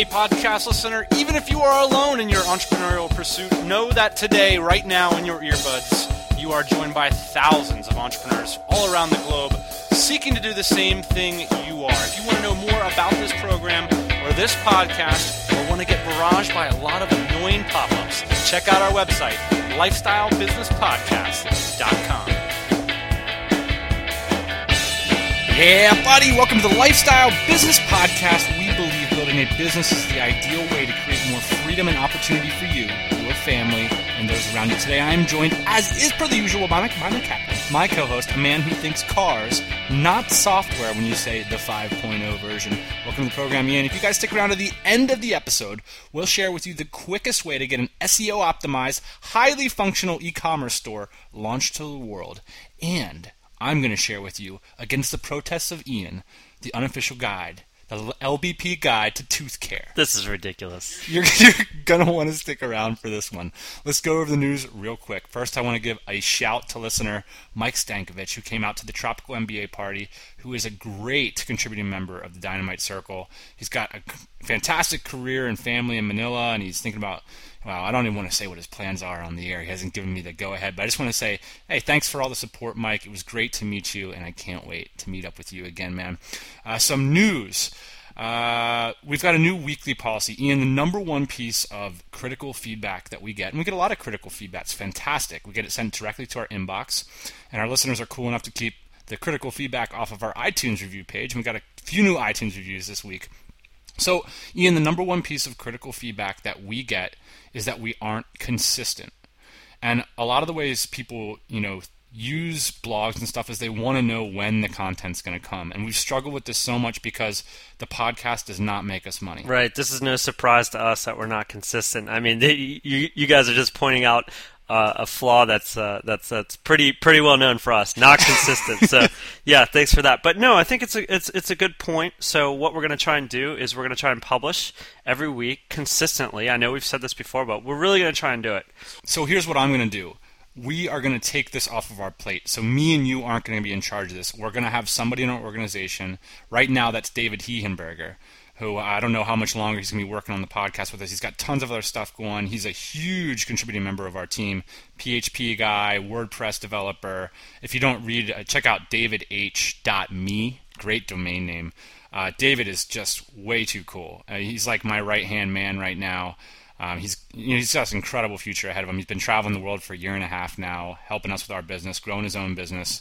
Hey, podcast listener, even if you are alone in your entrepreneurial pursuit, know that today, right now, in your earbuds, you are joined by thousands of entrepreneurs all around the globe seeking to do the same thing you are. If you want to know more about this program or this podcast, or want to get barraged by a lot of annoying pop ups, check out our website, lifestylebusinesspodcast.com. Yeah, buddy, welcome to the Lifestyle Business Podcast. We believe building a business is the ideal way to create more freedom and opportunity for you, your family, and those around you. Today, I am joined, as is per the usual, by my, by my captain, my co host, a man who thinks cars, not software when you say the 5.0 version. Welcome to the program, Ian. If you guys stick around to the end of the episode, we'll share with you the quickest way to get an SEO optimized, highly functional e commerce store launched to the world. And I'm going to share with you, against the protests of Ian, the unofficial guide, the LBP guide to tooth care. This is ridiculous. You're, you're going to want to stick around for this one. Let's go over the news real quick. First, I want to give a shout to listener Mike Stankovich, who came out to the Tropical MBA party, who is a great contributing member of the Dynamite Circle. He's got a fantastic career and family in Manila, and he's thinking about well, I don't even want to say what his plans are on the air. He hasn't given me the go ahead, but I just want to say, hey, thanks for all the support, Mike. It was great to meet you, and I can't wait to meet up with you again, man. Uh, some news. Uh, we've got a new weekly policy. Ian, the number one piece of critical feedback that we get, and we get a lot of critical feedback. It's fantastic. We get it sent directly to our inbox, and our listeners are cool enough to keep the critical feedback off of our iTunes review page. And we got a few new iTunes reviews this week. So, Ian, the number one piece of critical feedback that we get is that we aren't consistent. And a lot of the ways people, you know, use blogs and stuff is they want to know when the content's going to come. And we've struggled with this so much because the podcast does not make us money. Right. This is no surprise to us that we're not consistent. I mean, they, you, you guys are just pointing out uh, a flaw that's uh, that's that's pretty pretty well known for us. Not consistent. so yeah, thanks for that. But no, I think it's a it's it's a good point. So what we're going to try and do is we're going to try and publish every week consistently. I know we've said this before, but we're really going to try and do it. So here's what I'm going to do. We are going to take this off of our plate. So me and you aren't going to be in charge of this. We're going to have somebody in our organization. Right now, that's David Hehenberger who I don't know how much longer he's going to be working on the podcast with us. He's got tons of other stuff going. He's a huge contributing member of our team, PHP guy, WordPress developer. If you don't read, uh, check out davidh.me. Great domain name. Uh, David is just way too cool. Uh, he's like my right hand man right now. Um, he's you know, he's got an incredible future ahead of him. He's been traveling the world for a year and a half now, helping us with our business, growing his own business.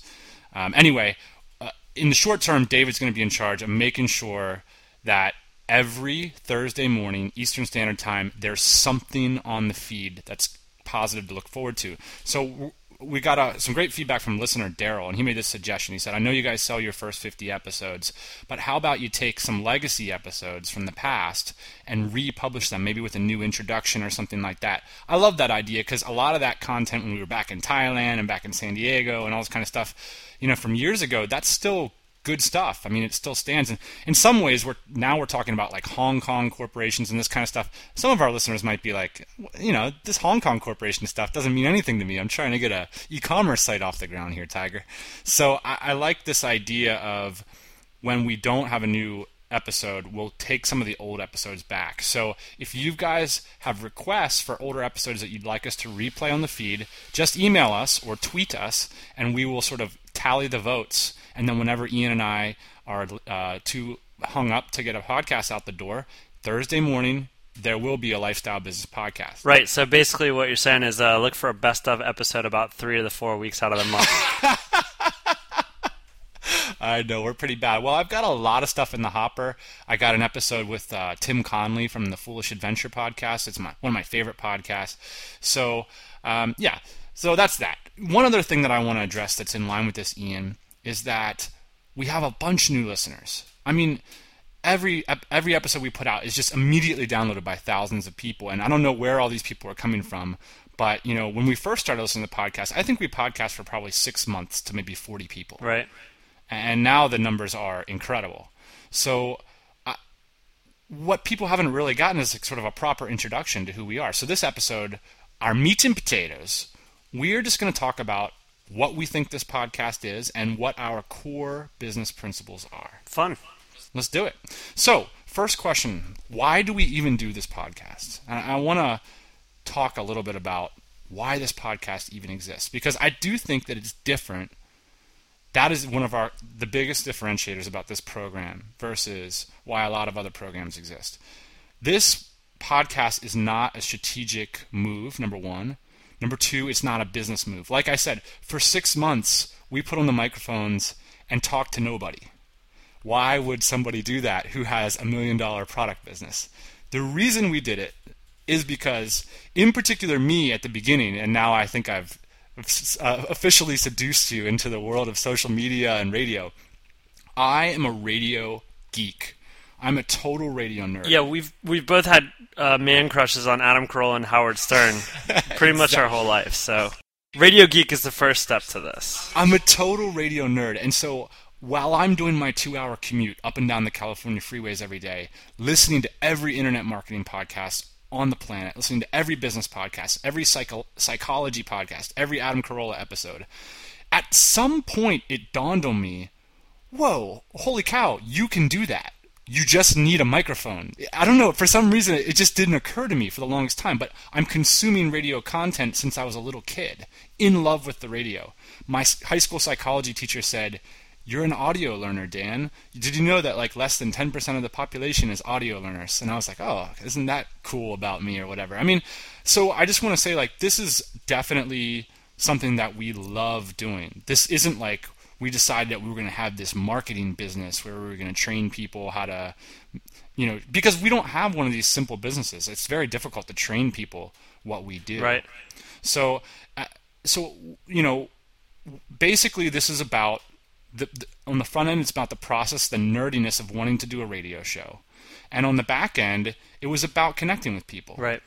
Um, anyway, uh, in the short term, David's going to be in charge of making sure that every Thursday morning, Eastern Standard Time, there's something on the feed that's positive to look forward to. So we got uh, some great feedback from listener Daryl, and he made this suggestion. He said, I know you guys sell your first 50 episodes, but how about you take some legacy episodes from the past and republish them, maybe with a new introduction or something like that? I love that idea because a lot of that content when we were back in Thailand and back in San Diego and all this kind of stuff, you know, from years ago, that's still good stuff. I mean, it still stands. And in some ways, we're now we're talking about like Hong Kong corporations and this kind of stuff. Some of our listeners might be like, you know, this Hong Kong corporation stuff doesn't mean anything to me. I'm trying to get a e-commerce site off the ground here, Tiger. So I, I like this idea of when we don't have a new episode, we'll take some of the old episodes back. So if you guys have requests for older episodes that you'd like us to replay on the feed, just email us or tweet us, and we will sort of tally the votes and then whenever Ian and I are uh, too hung up to get a podcast out the door, Thursday morning there will be a lifestyle business podcast. Right. So basically, what you're saying is uh, look for a best of episode about three of the four weeks out of the month. I know we're pretty bad. Well, I've got a lot of stuff in the hopper. I got an episode with uh, Tim Conley from the Foolish Adventure podcast. It's my one of my favorite podcasts. So um, yeah, so that's that. One other thing that I want to address that's in line with this, Ian, is that we have a bunch of new listeners. I mean, every every episode we put out is just immediately downloaded by thousands of people, and I don't know where all these people are coming from. But you know, when we first started listening to podcasts, I think we podcast for probably six months to maybe forty people. Right. And now the numbers are incredible. So. What people haven't really gotten is sort of a proper introduction to who we are. So, this episode, our meat and potatoes, we're just going to talk about what we think this podcast is and what our core business principles are. Fun. Let's do it. So, first question why do we even do this podcast? And I want to talk a little bit about why this podcast even exists because I do think that it's different. That is one of our the biggest differentiators about this program versus why a lot of other programs exist. This podcast is not a strategic move, number 1. Number 2, it's not a business move. Like I said, for 6 months we put on the microphones and talked to nobody. Why would somebody do that who has a million dollar product business? The reason we did it is because, in particular, me at the beginning, and now I think I've uh, officially seduced you into the world of social media and radio. I am a radio geek. I'm a total radio nerd. Yeah, we've we've both had uh, man crushes on Adam Carolla and Howard Stern, pretty much our whole life. So, radio geek is the first step to this. I'm a total radio nerd, and so while I'm doing my two hour commute up and down the California freeways every day, listening to every internet marketing podcast on the planet, listening to every business podcast, every psycho- psychology podcast, every Adam Carolla episode, at some point it dawned on me whoa, holy cow, you can do that. You just need a microphone. I don't know, for some reason it just didn't occur to me for the longest time, but I'm consuming radio content since I was a little kid, in love with the radio. My high school psychology teacher said, you're an audio learner, Dan. Did you know that like less than 10% of the population is audio learners? And I was like, oh, isn't that cool about me or whatever? I mean, so I just want to say like this is definitely something that we love doing. This isn't like we decided that we were going to have this marketing business where we were going to train people how to you know because we don't have one of these simple businesses it's very difficult to train people what we do right so uh, so you know basically this is about the, the, on the front end, it's about the process, the nerdiness of wanting to do a radio show, and on the back end, it was about connecting with people. Right.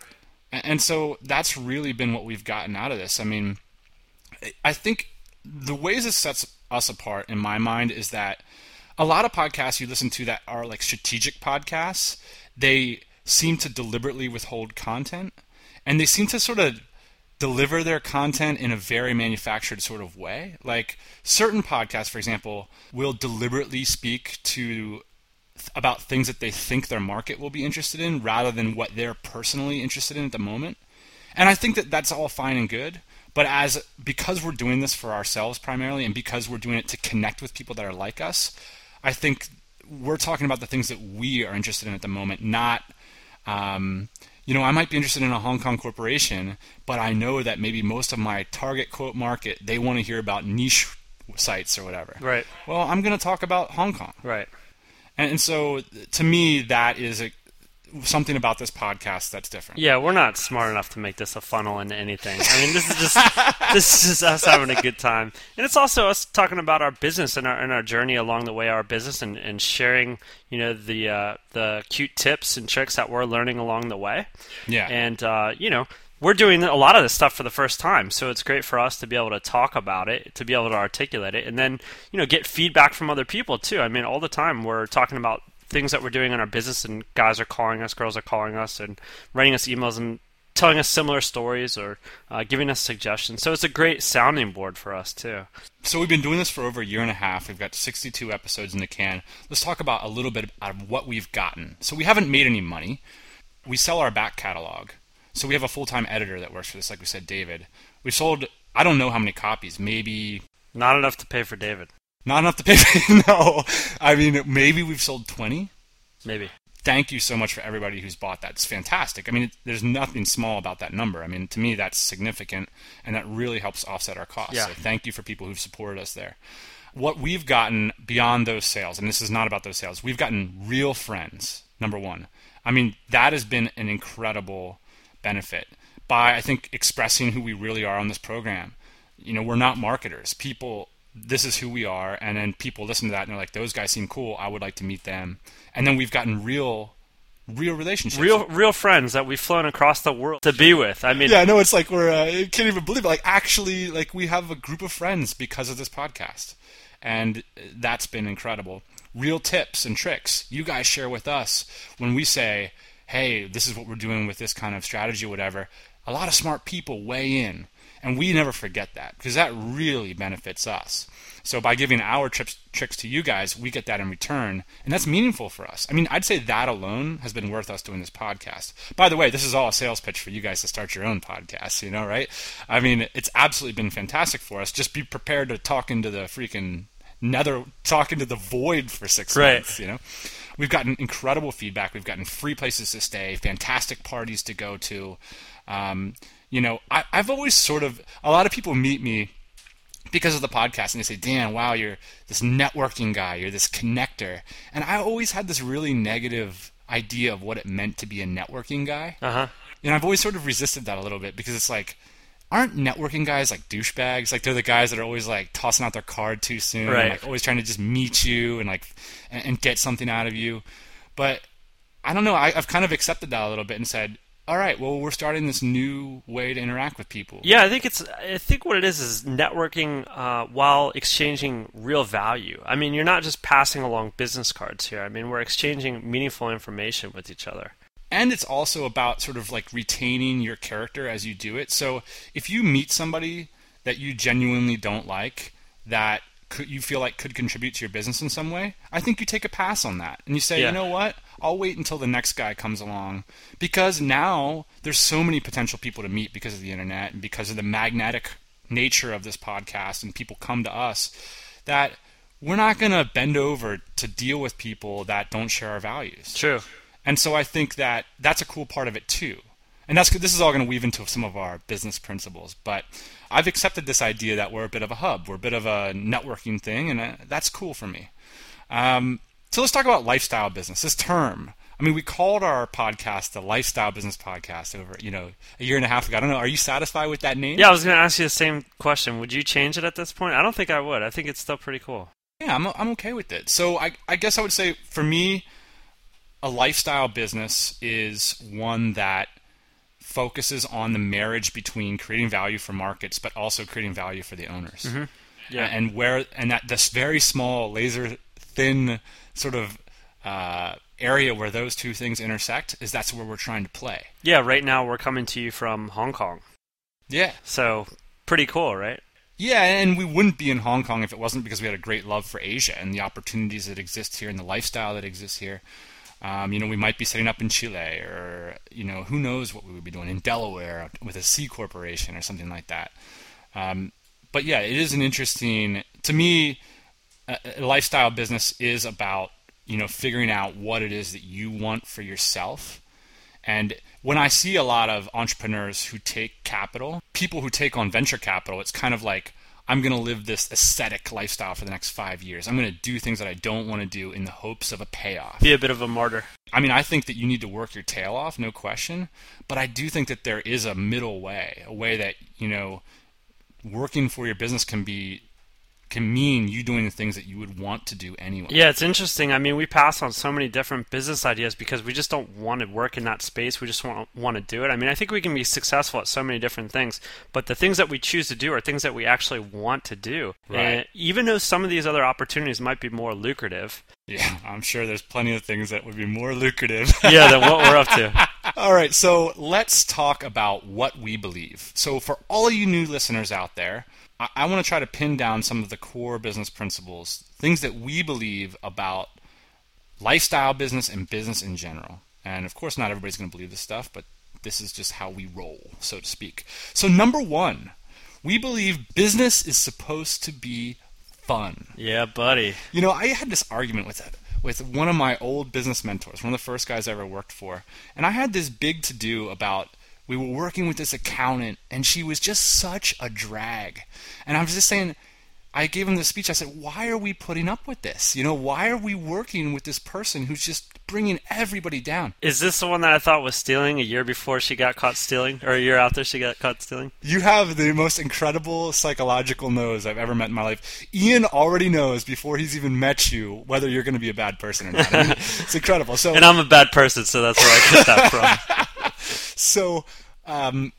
And, and so that's really been what we've gotten out of this. I mean, I think the ways it sets us apart, in my mind, is that a lot of podcasts you listen to that are like strategic podcasts, they seem to deliberately withhold content, and they seem to sort of deliver their content in a very manufactured sort of way. Like certain podcasts, for example, will deliberately speak to about things that they think their market will be interested in rather than what they're personally interested in at the moment. And I think that that's all fine and good, but as because we're doing this for ourselves primarily and because we're doing it to connect with people that are like us, I think we're talking about the things that we are interested in at the moment, not um, you know, I might be interested in a Hong Kong corporation, but I know that maybe most of my target quote market they want to hear about niche sites or whatever. Right. Well, I'm going to talk about Hong Kong. Right. And, and so, to me, that is a, something about this podcast that's different. Yeah, we're not smart enough to make this a funnel into anything. I mean, this is just this is us having a good time, and it's also us talking about our business and our and our journey along the way, our business, and, and sharing, you know, the uh, the cute tips and tricks that we're learning along the way. Yeah, and uh, you know. We're doing a lot of this stuff for the first time, so it's great for us to be able to talk about it, to be able to articulate it, and then you know get feedback from other people too. I mean, all the time we're talking about things that we're doing in our business, and guys are calling us, girls are calling us, and writing us emails and telling us similar stories or uh, giving us suggestions. So it's a great sounding board for us too. So we've been doing this for over a year and a half. We've got 62 episodes in the can. Let's talk about a little bit of what we've gotten. So we haven't made any money. We sell our back catalog. So we have a full-time editor that works for this, like we said, David. We sold I don't know how many copies, maybe not enough to pay for David. Not enough to pay. no, I mean maybe we've sold twenty. Maybe. Thank you so much for everybody who's bought that. It's fantastic. I mean, it, there's nothing small about that number. I mean, to me, that's significant, and that really helps offset our costs. Yeah. So thank you for people who've supported us there. What we've gotten beyond those sales, and this is not about those sales, we've gotten real friends. Number one, I mean, that has been an incredible benefit by I think expressing who we really are on this program. You know, we're not marketers. People this is who we are and then people listen to that and they're like those guys seem cool. I would like to meet them. And then we've gotten real real relationships. Real real friends that we've flown across the world to be with. I mean yeah no it's like we're uh, can't even believe it. Like actually like we have a group of friends because of this podcast. And that's been incredible. Real tips and tricks you guys share with us when we say hey this is what we're doing with this kind of strategy or whatever. A lot of smart people weigh in And we never forget that because that really benefits us. So by giving our trips, tricks to you guys, we get that in return, and that's meaningful for us. I mean, I'd say that alone has been worth us doing this podcast. By the way, this is all a sales pitch for you guys to start your own podcast. You know, right? I mean, it's absolutely been fantastic for us. Just be prepared to talk into the freaking nether, talk into the void for six Right. months. You know, we've gotten incredible feedback. We've gotten free places to stay, fantastic parties to go to. Um, you know, I, I've always sort of a lot of people meet me because of the podcast and they say, Dan, wow, you're this networking guy, you're this connector. And I always had this really negative idea of what it meant to be a networking guy. Uh huh. And I've always sort of resisted that a little bit because it's like, aren't networking guys like douchebags? Like they're the guys that are always like tossing out their card too soon, Right. like always trying to just meet you and like and, and get something out of you. But I don't know. I, I've kind of accepted that a little bit and said, all right, well, we're starting this new way to interact with people. Yeah, I think it's. I think what it is is networking uh, while exchanging real value. I mean, you're not just passing along business cards here. I mean, we're exchanging meaningful information with each other. and it's also about sort of like retaining your character as you do it. So if you meet somebody that you genuinely don't like, that could, you feel like could contribute to your business in some way, I think you take a pass on that and you say, Yeah. you know what, I'll wait until the next guy comes along because now there's so many potential people to meet because of the internet and because of the magnetic nature of this podcast and people come to us that we're not going to bend over to deal with people that don't share our values. True. And so I think that that's a cool part of it too. And that's this is all going to weave into some of our business principles. But I've accepted this idea that we're a bit of a hub, we're a bit of a networking thing, and uh, that's cool for me. Um, so let's talk about lifestyle business. This term. I mean, we called our podcast the Lifestyle Business Podcast over, you know, a year and a half ago. I don't know. Are you satisfied with that name? Yeah, I was going to ask you the same question. Would you change it at this point? I don't think I would. I think it's still pretty cool. Yeah, I'm I'm okay with it. So I I guess I would say for me, a lifestyle business is one that focuses on the marriage between creating value for markets, but also creating value for the owners. Mm-hmm. Yeah. And where and that this very small laser thin sort of uh, area where those two things intersect is that's where we're trying to play. Yeah, right now we're coming to you from Hong Kong. Yeah. So, pretty cool, right? Yeah, and we wouldn't be in Hong Kong if it wasn't because we had a great love for Asia and the opportunities that exist here and the lifestyle that exists here. Um, you know, we might be setting up in Chile or, you know, who knows what we would be doing in Delaware with a C corporation or something like that. Um, but yeah, it is an interesting, to me, a, lifestyle business is about, you know, figuring out what it is that you want for yourself. And when I see a lot of entrepreneurs who take capital, people who take on venture capital, it's kind of like, I'm going to live this ascetic lifestyle for the next five years. I'm going to do things that I don't want to do in the hopes of a payoff. Be a bit of a martyr. I mean, I think that you need to work your tail off, no question. But I do think that there is a middle way, a way that, you know, working for your business can be can mean you doing the things that you would want to do anyway. Yeah, it's interesting. I mean, we pass on so many different business ideas because we just don't want to work in that space. We just want want to do it. I mean, I think we can be successful at so many different things, but the things that we choose to do are things that we actually want to do. Right. And even though some of these other opportunities might be more lucrative, Yeah, I'm sure there's plenty of things that would be more lucrative. yeah, than what we're up to. All right, so let's talk about what we believe. So, for all of you new listeners out there, I, I want to try to pin down some of the core business principles, things that we believe about lifestyle business and business in general. And of course, not everybody's going to believe this stuff, but this is just how we roll, so to speak. So, number one, we believe business is supposed to be fun. Yeah, buddy. You know, I had this argument with with one of my old business mentors, one of the first guys I ever worked for, and I had this big to do about we were working with this accountant, and she was just such a drag, and I was just saying. I gave him the speech. I said, "Why are we putting up with this? You know, why are we working with this person who's just bringing everybody down?" Is this the one that I thought was stealing a year before she got caught stealing, or a year after she got caught stealing? You have the most incredible psychological nose I've ever met in my life. Ian already knows before he's even met you whether you're going to be a bad person or not. I mean, it's incredible. So, And I'm a bad person, so that's where I get that from. so um,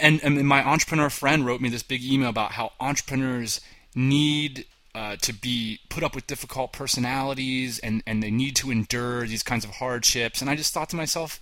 and, and my entrepreneur friend wrote me this big email about how entrepreneurs need uh, to be put up with difficult personalities and, and they need to endure these kinds of hardships and i just thought to myself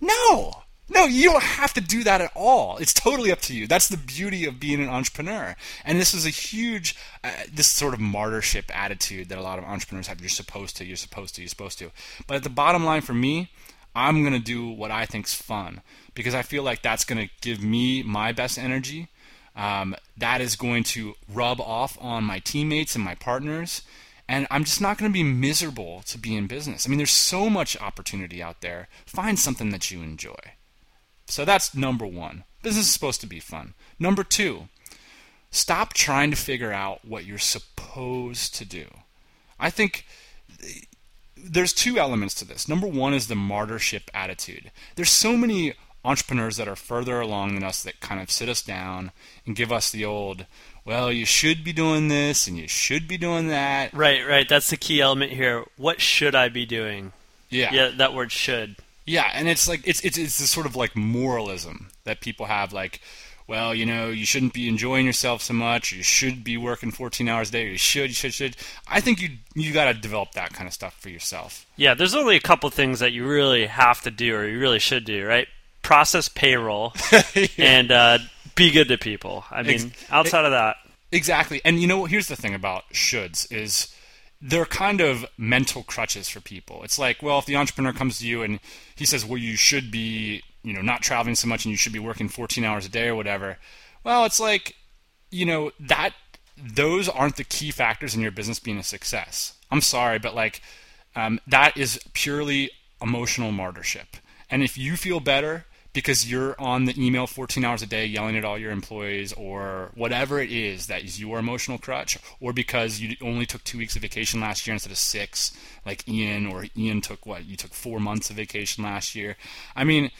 no No, you don't have to do that at all. It's totally up to you. That's the beauty of being an entrepreneur. And this is a huge, uh, this sort of martyrship attitude that a lot of entrepreneurs have. You're supposed to, you're supposed to, you're supposed to. But at the bottom line for me, I'm going to do what I think's fun because I feel like that's going to give me my best energy. Um, that is going to rub off on my teammates and my partners. And I'm just not going to be miserable to be in business. I mean, there's so much opportunity out there. Find something that you enjoy. So that's number one. Business is supposed to be fun. Number two, stop trying to figure out what you're supposed to do. I think there's two elements to this. Number one is the martyrship attitude. There's so many entrepreneurs that are further along than us that kind of sit us down and give us the old, well, you should be doing this and you should be doing that. Right, right. That's the key element here. What should I be doing? Yeah. Yeah, that word should. Yeah, and it's like it's it's it's this sort of like moralism that people have like well, you know, you shouldn't be enjoying yourself so much. you should be working 14 hours a day. you should, you should, should. I think you you got to develop that kind of stuff for yourself. Yeah, there's only a couple things that you really have to do or you really should do, right? Process payroll yeah. and uh, be good to people. I mean, Ex- outside of that, exactly. And you know, here's the thing about shoulds is they're kind of mental crutches for people. It's like, well, if the entrepreneur comes to you and he says, well, you should be, you know, not traveling so much and you should be working 14 hours a day or whatever. Well, it's like, you know, that those aren't the key factors in your business being a success. I'm sorry, but like, um, that is purely emotional martyrship. And if you feel better because you're on the email 14 hours a day yelling at all your employees or whatever it is that is your emotional crutch or because you only took two weeks of vacation last year instead of six like ian or ian took what you took four months of vacation last year. I mean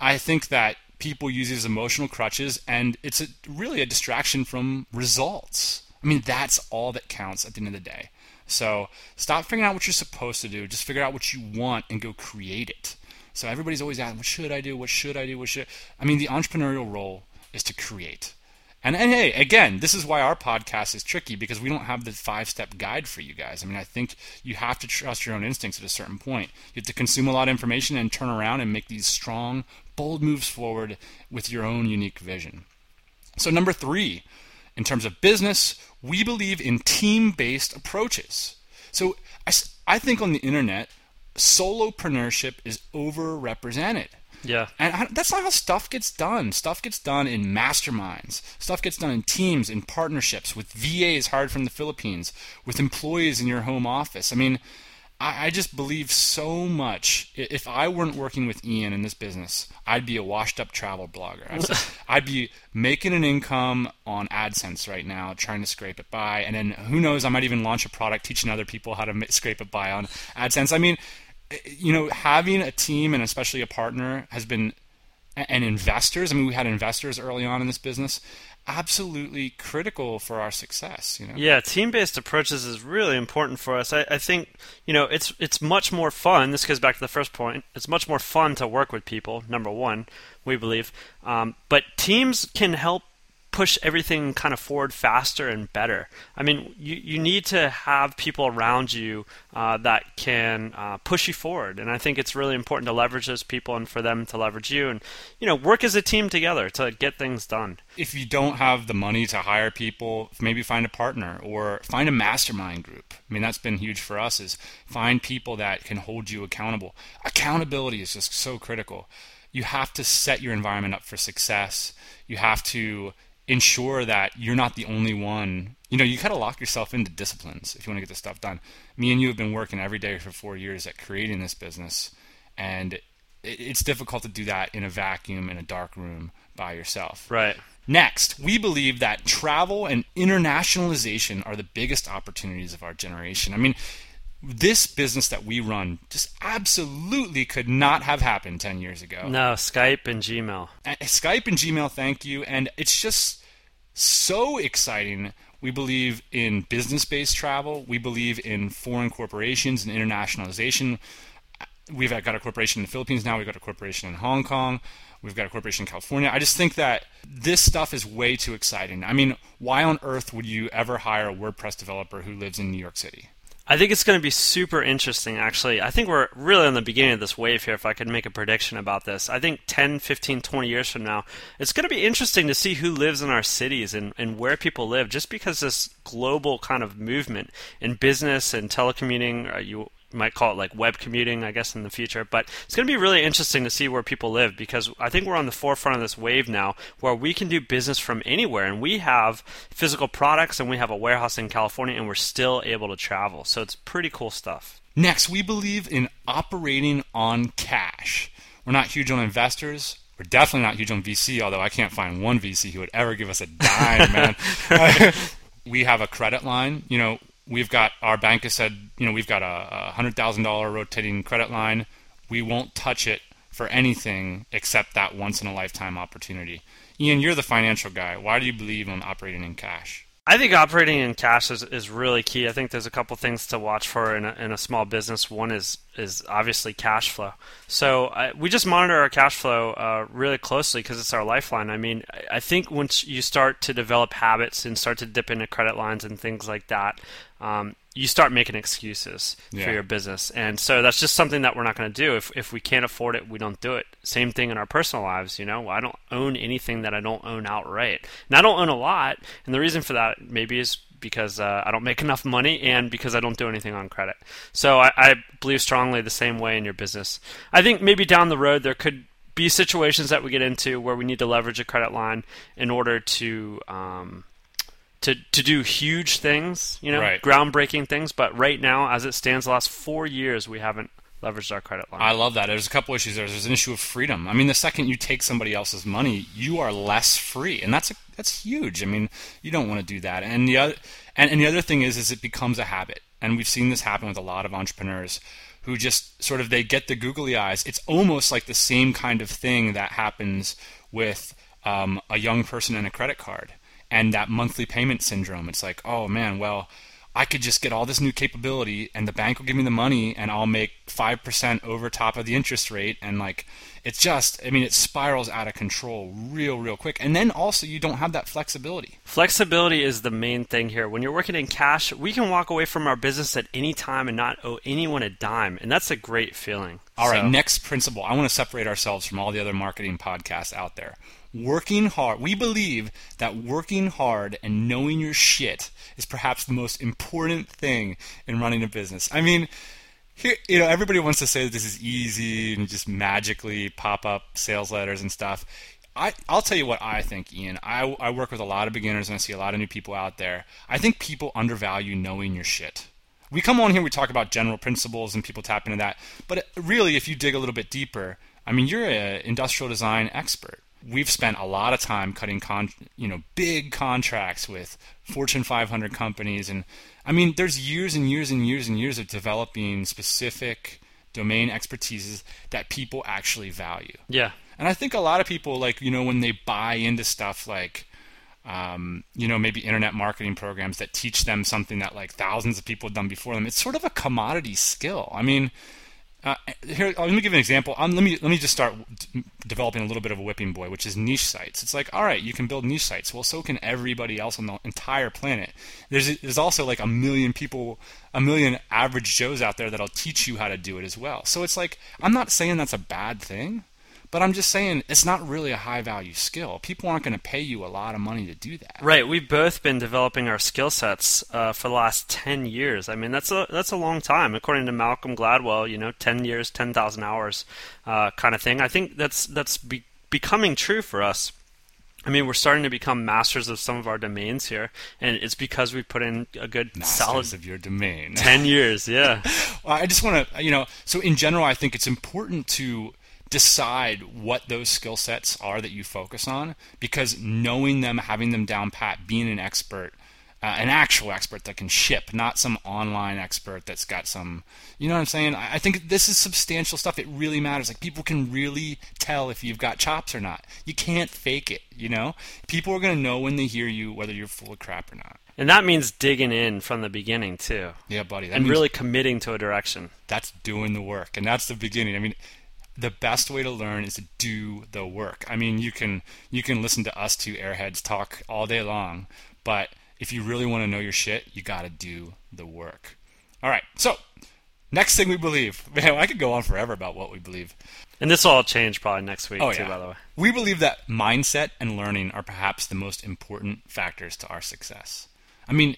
i think that people use these emotional crutches and it's a, really a distraction from results. I mean that's all that counts at the end of the day. So stop figuring out what you're supposed to do. Just figure out what you want and go create it so everybody's always asking, what should I do? What should I do? What should I mean the entrepreneurial role is to create. And, and hey, again, this is why our podcast is tricky because we don't have the five step guide for you guys. I mean, I think you have to trust your own instincts at a certain point. You have to consume a lot of information and turn around and make these strong, bold moves forward with your own unique vision. So, number three, in terms of business, we believe in team based approaches. So, I, I think on the internet, solopreneurship is overrepresented. Yeah. And I, that's not how stuff gets done. Stuff gets done in masterminds. Stuff gets done in teams, in partnerships, with VAs hired from the Philippines, with employees in your home office. I mean, I, I just believe so much. If I weren't working with Ian in this business, I'd be a washed up travel blogger. I'd, I'd be making an income on AdSense right now, trying to scrape it by. And then who knows, I might even launch a product teaching other people how to scrape it by on AdSense. I mean, you know, having a team and especially a partner has been, and investors. I mean, we had investors early on in this business. Absolutely critical for our success. You know. Yeah, team-based approaches is really important for us. I, I think you know it's it's much more fun. This goes back to the first point. It's much more fun to work with people. Number one, we believe, um, but teams can help push everything kind of forward faster and better. I mean, you, you need to have people around you uh, that can uh, push you forward, and I think it's really important to leverage those people and for them to leverage you, and you know, work as a team together to get things done. If you don't have the money to hire people, maybe find a partner or find a mastermind group. I mean, that's been huge for us. Is find people that can hold you accountable. Accountability is just so critical. You have to set your environment up for success. You have to ensure that you're not the only one. You know, you kind of lock yourself into disciplines if you want to get this stuff done. Me and you have been working every day for four years at creating this business, and it's difficult to do that in a vacuum in a dark room by yourself. Right. Next, we believe that travel and internationalization are the biggest opportunities of our generation. I mean, this business that we run just absolutely could not have happened 10 years ago. No, Skype and Gmail. Skype and Gmail, thank you. And it's just so exciting. We believe in business based travel, we believe in foreign corporations and internationalization. We've got a corporation in the Philippines now, we've got a corporation in Hong Kong. We've got a corporation in California. I just think that this stuff is way too exciting. I mean, why on earth would you ever hire a WordPress developer who lives in New York City? I think it's going to be super interesting, actually. I think we're really on the beginning of this wave here, if I could make a prediction about this. I think 10, 15, 20 years from now, it's going to be interesting to see who lives in our cities and, and where people live, just because this global kind of movement in business and telecommuting, uh, you might call it like web commuting, I guess, in the future. But it's going to be really interesting to see where people live because I think we're on the forefront of this wave now where we can do business from anywhere. And we have physical products and we have a warehouse in California and we're still able to travel. So it's pretty cool stuff. Next, we believe in operating on cash. We're not huge on investors. We're definitely not huge on VC, although I can't find one VC who would ever give us a dime, man. we have a credit line. You know, we've got our bank has said, you know, we've got a, a hundred thousand dollar rotating credit line. We won't touch it for anything except that once in a lifetime opportunity. Ian, you're the financial guy. Why do you believe in operating in cash? I think operating in cash is, is really key. I think there's a couple things to watch for in a, in a small business. One is is obviously cash flow. So I, we just monitor our cash flow uh, really closely because it's our lifeline. I mean, I think once you start to develop habits and start to dip into credit lines and things like that, um, you start making excuses yeah. for your business. And so that's just something that we're not going to do. If, if we can't afford it, we don't do it. Same thing in our personal lives. You know, I don't own anything that I don't own outright. And I don't own a lot. And the reason for that maybe is because uh, I don't make enough money and because I don't do anything on credit. So I, I believe strongly the same way in your business. I think maybe down the road there could be situations that we get into where we need to leverage a credit line in order to um, to to do huge things, you know, right. groundbreaking things. But right now, as it stands, the last four years, we haven't leveraged our credit line. I love that. There's a couple issues there. There's an issue of freedom. I mean, the second you take somebody else's money, you are less free, and that's a, that's huge. I mean, you don't want to do that. And the other and, and the other thing is, is it becomes a habit, and we've seen this happen with a lot of entrepreneurs who just sort of they get the googly eyes. It's almost like the same kind of thing that happens with um, a young person and a credit card and that monthly payment syndrome. It's like, oh man, well, I could just get all this new capability and the bank will give me the money and I'll make 5% over top of the interest rate. And like, it's just, I mean, it spirals out of control real, real quick. And then also, you don't have that flexibility. Flexibility is the main thing here. When you're working in cash, we can walk away from our business at any time and not owe anyone a dime. And that's a great feeling. All so. right, next principle. I want to separate ourselves from all the other marketing podcasts out there working hard. We believe that working hard and knowing your shit is perhaps the most important thing in running a business. I mean, here, you know, everybody wants to say that this is easy and just magically pop up sales letters and stuff. I, I'll tell you what I think, Ian. I, I work with a lot of beginners and I see a lot of new people out there. I think people undervalue knowing your shit. We come on here, we talk about general principles and people tap into that. But really, if you dig a little bit deeper, I mean, you're an industrial design expert we've spent a lot of time cutting con- you know big contracts with Fortune 500 companies and I mean there's years and years and years and years of developing specific domain expertises that people actually value. Yeah. And I think a lot of people like you know when they buy into stuff like um, you know maybe internet marketing programs that teach them something that like thousands of people have done before them it's sort of a commodity skill. I mean uh, here, let me give an example. Um, let me let me just start d- developing a little bit of a whipping boy, which is niche sites. It's like, all right, you can build niche sites. Well, so can everybody else on the entire planet. There's there's also like a million people, a million average Joes out there that'll teach you how to do it as well. So it's like, I'm not saying that's a bad thing. But I'm just saying it's not really a high value skill. People aren't going to pay you a lot of money to do that. Right. We've both been developing our skill sets uh, for the last ten years. I mean, that's a that's a long time. According to Malcolm Gladwell, you know, ten years, ten thousand hours, uh, kind of thing. I think that's that's be- becoming true for us. I mean, we're starting to become masters of some of our domains here, and it's because we put in a good masters solid of your domain. Ten years, yeah. well, I just want to, you know, so in general, I think it's important to decide what those skill sets are that you focus on because knowing them, having them down pat, being an expert, uh, an actual expert that can ship, not some online expert that's got some, you know what I'm saying? I, I think this is substantial stuff. It really matters. Like people can really tell if you've got chops or not. You can't fake it, you know? People are going to know when they hear you whether you're full of crap or not. And that means digging in from the beginning too. Yeah, buddy. and really committing to a direction. That's doing the work, and that's the beginning. I mean, the best way to learn is to do the work. I mean, you can you can listen to us two airheads talk all day long, but if you really want to know your shit, you got to do the work. All right. So, next thing we believe. Man, I could go on forever about what we believe. And this will all change probably next week Oh, too, yeah. by the way. We believe that mindset and learning are perhaps the most important factors to our success. I mean,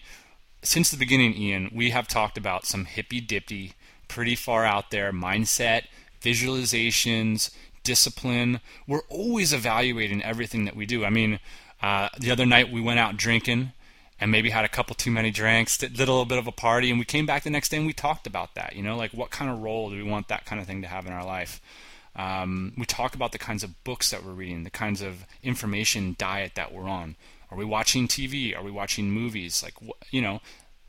since the beginning, Ian, we have talked about some hippy dippy, pretty far out there mindset, visualizations, discipline. We're always evaluating everything that we do. I mean, uh, the other night we went out drinking and maybe had a couple too many drinks, did a little bit of a party, and we came back the next day and we talked about that. You know, like what kind of role do we want that kind of thing to have in our life? Um, we talk about the kinds of books that we're reading, the kinds of information diet that we're on. Are we watching TV? Are we watching movies? Like, you know,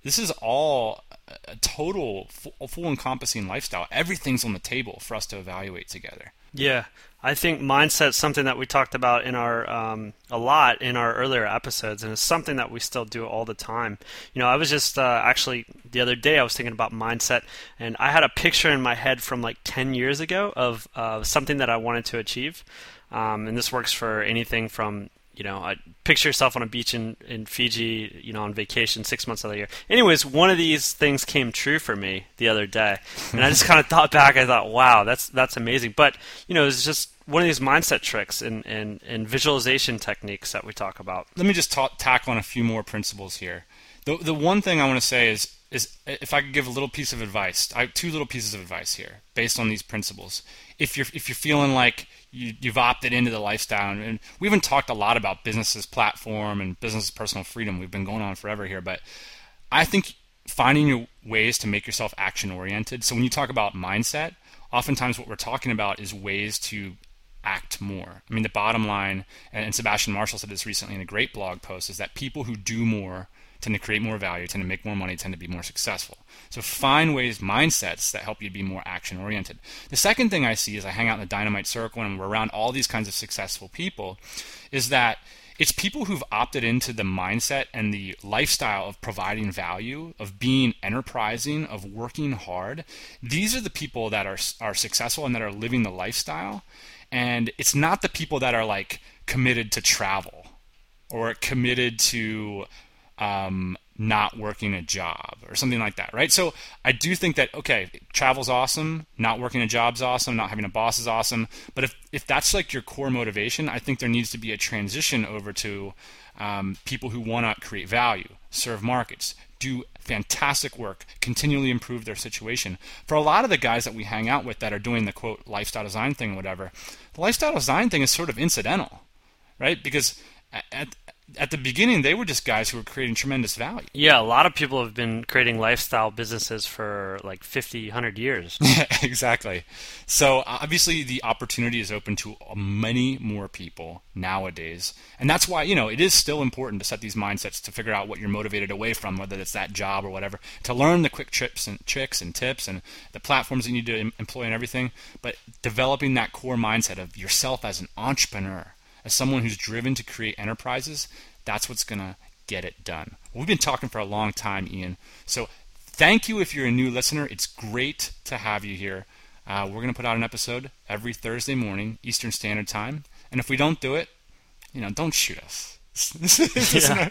this is all a- total, full, full encompassing lifestyle. Everything's on the table for us to evaluate together. Yeah, I think mindset's something that we talked about in our um, a lot in our earlier episodes, and it's something that we still do all the time. You know, I was just uh, actually the other day I was thinking about mindset, and I had a picture in my head from like ten years ago of uh, something that I wanted to achieve, um, and this works for anything from you know, I picture yourself on a beach in, in Fiji, you know, on vacation six months out of the year. Anyways, one of these things came true for me the other day, and I just kind of thought back. I thought, wow, that's that's amazing. But you know, it's just one of these mindset tricks and, and, and visualization techniques that we talk about. let me just ta- tack on a few more principles here. The the one thing I want to say is is if I could give a little piece of advice, I have two little pieces of advice here based on these principles. If you're if you're feeling like you, you've opted into the lifestyle, and we haven't talked a lot about businesses platform and business personal freedom. We've been going on forever here, but I think finding your ways to make yourself action oriented. So when you talk about mindset, oftentimes what we're talking about is ways to act more. I mean, the bottom line, and Sebastian Marshall said this recently in a great blog post, is that people who do more tend to create more value, tend to make more money, tend to be more successful. So find ways, mindsets that help you be more action oriented. The second thing I see as I hang out in the dynamite circle and we're around all these kinds of successful people is that it's people who've opted into the mindset and the lifestyle of providing value, of being enterprising, of working hard. These are the people that are are successful and that are living the lifestyle. And it's not the people that are like committed to travel or committed to um, not working a job or something like that, right? So I do think that okay, travel's awesome, not working a job's awesome, not having a boss is awesome. But if if that's like your core motivation, I think there needs to be a transition over to um, people who want to create value, serve markets, do fantastic work, continually improve their situation. For a lot of the guys that we hang out with that are doing the quote lifestyle design thing, or whatever, the lifestyle design thing is sort of incidental, right? Because at at the beginning they were just guys who were creating tremendous value. Yeah, a lot of people have been creating lifestyle businesses for like 50, 100 years. exactly. So obviously the opportunity is open to many more people nowadays, and that's why you know it is still important to set these mindsets to figure out what you're motivated away from, whether it's that job or whatever, to learn the quick trips and tricks and tips and the platforms that you need to employ and everything. But developing that core mindset of yourself as an entrepreneur, as someone who's driven to create enterprises, that's what's gonna get it done. We've been talking for a long time, Ian. So thank you if you're a new listener. It's great to have you here. Uh, we're going to put out an episode every Thursday morning, Eastern Standard Time. And if we don't do it, you know, don't shoot us. Yeah.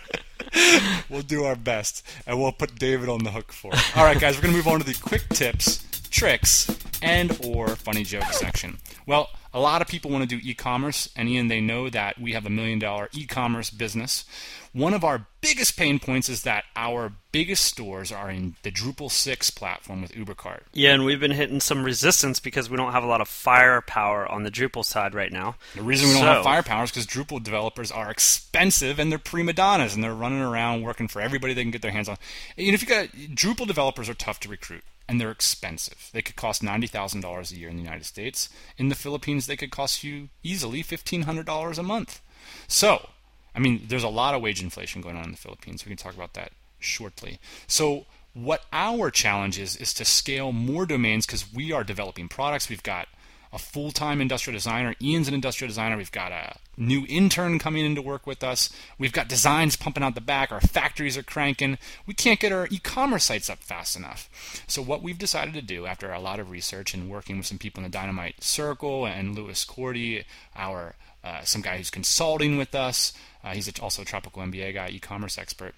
we'll do our best, and we'll put David on the hook for it. All right, guys, we're going to move on to the quick tips, tricks, and or funny joke section. Well, a lot of people want to do e-commerce, and Ian, they know that we have a million dollar e-commerce business. One of our biggest pain points is that our biggest stores are in the Drupal 6 platform with UberCart. Yeah, and we've been hitting some resistance because we don't have a lot of firepower on the Drupal side right now. The reason we don't have firepower is because Drupal developers are expensive and they're prima donnas and they're running around working for everybody they can get their hands on. And if you got Drupal developers are tough to recruit and they're expensive. They could cost ninety thousand dollars a year in the United States. In the Philippines, they could cost you easily fifteen hundred dollars a month. So, I mean, there's a lot of wage inflation going on in the Philippines. We can talk about that shortly. So, what our challenge is is to scale more domains because we are developing products. We've got a full-time industrial designer. Ian's an industrial designer. We've got a new intern coming in to work with us. We've got designs pumping out the back. Our factories are cranking. We can't get our e-commerce sites up fast enough. So what we've decided to do after a lot of research and working with some people in the Dynamite Circle and Louis Cordy, our uh, some guy who's consulting with us. Uh, he's a, also a tropical MBA guy, e-commerce expert.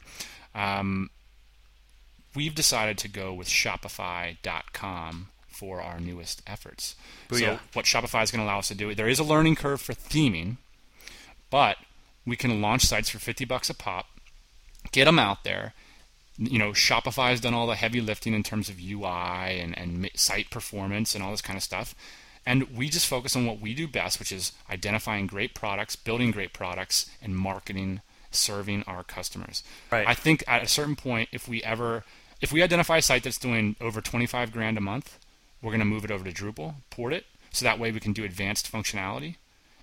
Um, we've decided to go with Shopify.com for our newest efforts. Booyah. So what Shopify is going to allow us to do, there is a learning curve for theming, but we can launch sites for 50 bucks a pop, get them out there. You know, Shopify has done all the heavy lifting in terms of UI and, and site performance and all this kind of stuff. And we just focus on what we do best, which is identifying great products, building great products, and marketing, serving our customers. Right. I think at a certain point, if we ever, if we identify a site that's doing over 25 grand a month, we're going to move it over to Drupal, port it, so that way we can do advanced functionality.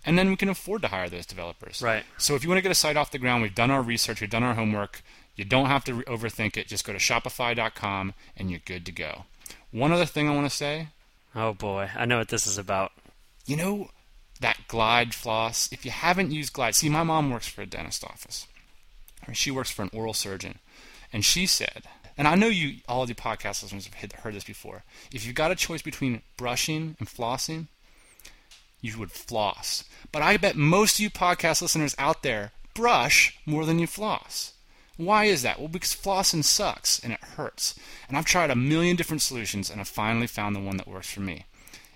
And then we can afford to hire those developers. Right. So if you want to get a site off the ground, we've done our research, we've done our homework. You don't have to re- overthink it. Just go to Shopify.com and you're good to go. One other thing I want to say Oh boy, I know what this is about. you know that Glide floss? If you haven't used Glide, see, my mom works for a dentist office. She works for an oral surgeon. And she said, and I know you, all the podcast listeners have heard this before. If you've got a choice between brushing and flossing, you would floss. But I bet most of you podcast listeners out there brush more than you floss. Why is that? Well, because flossing sucks and it hurts. And I've tried a million different solutions and I finally found the one that works for me.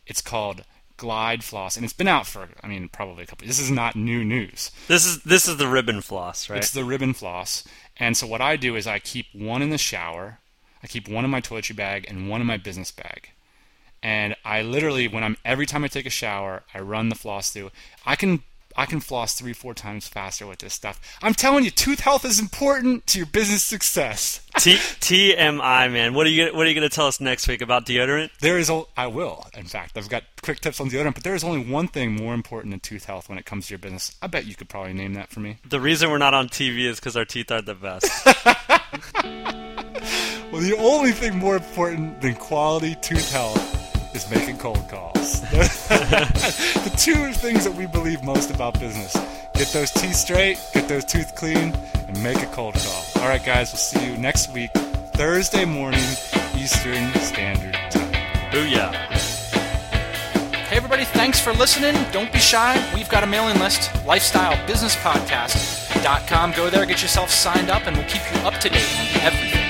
It's called Glide Floss, and it's been out for, I mean, probably a couple. This is not new news. This is this is the ribbon floss, right? It's the ribbon floss. And so what I do is I keep one in the shower, I keep one in my toiletry bag, and one in my business bag. And I literally, when I'm every time I take a shower, I run the floss through. I can I can floss three, four times faster with this stuff. I'm telling you, tooth health is important to your business success. T- TMI, man. What are you what are you going to tell us next week about deodorant? There is, a, I will. In fact, I've got quick tips on deodorant, but there is only one thing more important than tooth health when it comes to your business. I bet you could probably name that for me. The reason we're not on TV is because our teeth aren't the best. Well, the only thing more important than quality tooth health is making cold calls. the two things that we believe most about business get those teeth straight, get those teeth clean, and make a cold call. All right, guys, we'll see you next week, Thursday morning, Eastern Standard Time. Booyah. Hey, everybody, thanks for listening. Don't be shy. We've got a mailing list, lifestylebusinesspodcast.com. Go there, get yourself signed up, and we'll keep you up to date on everything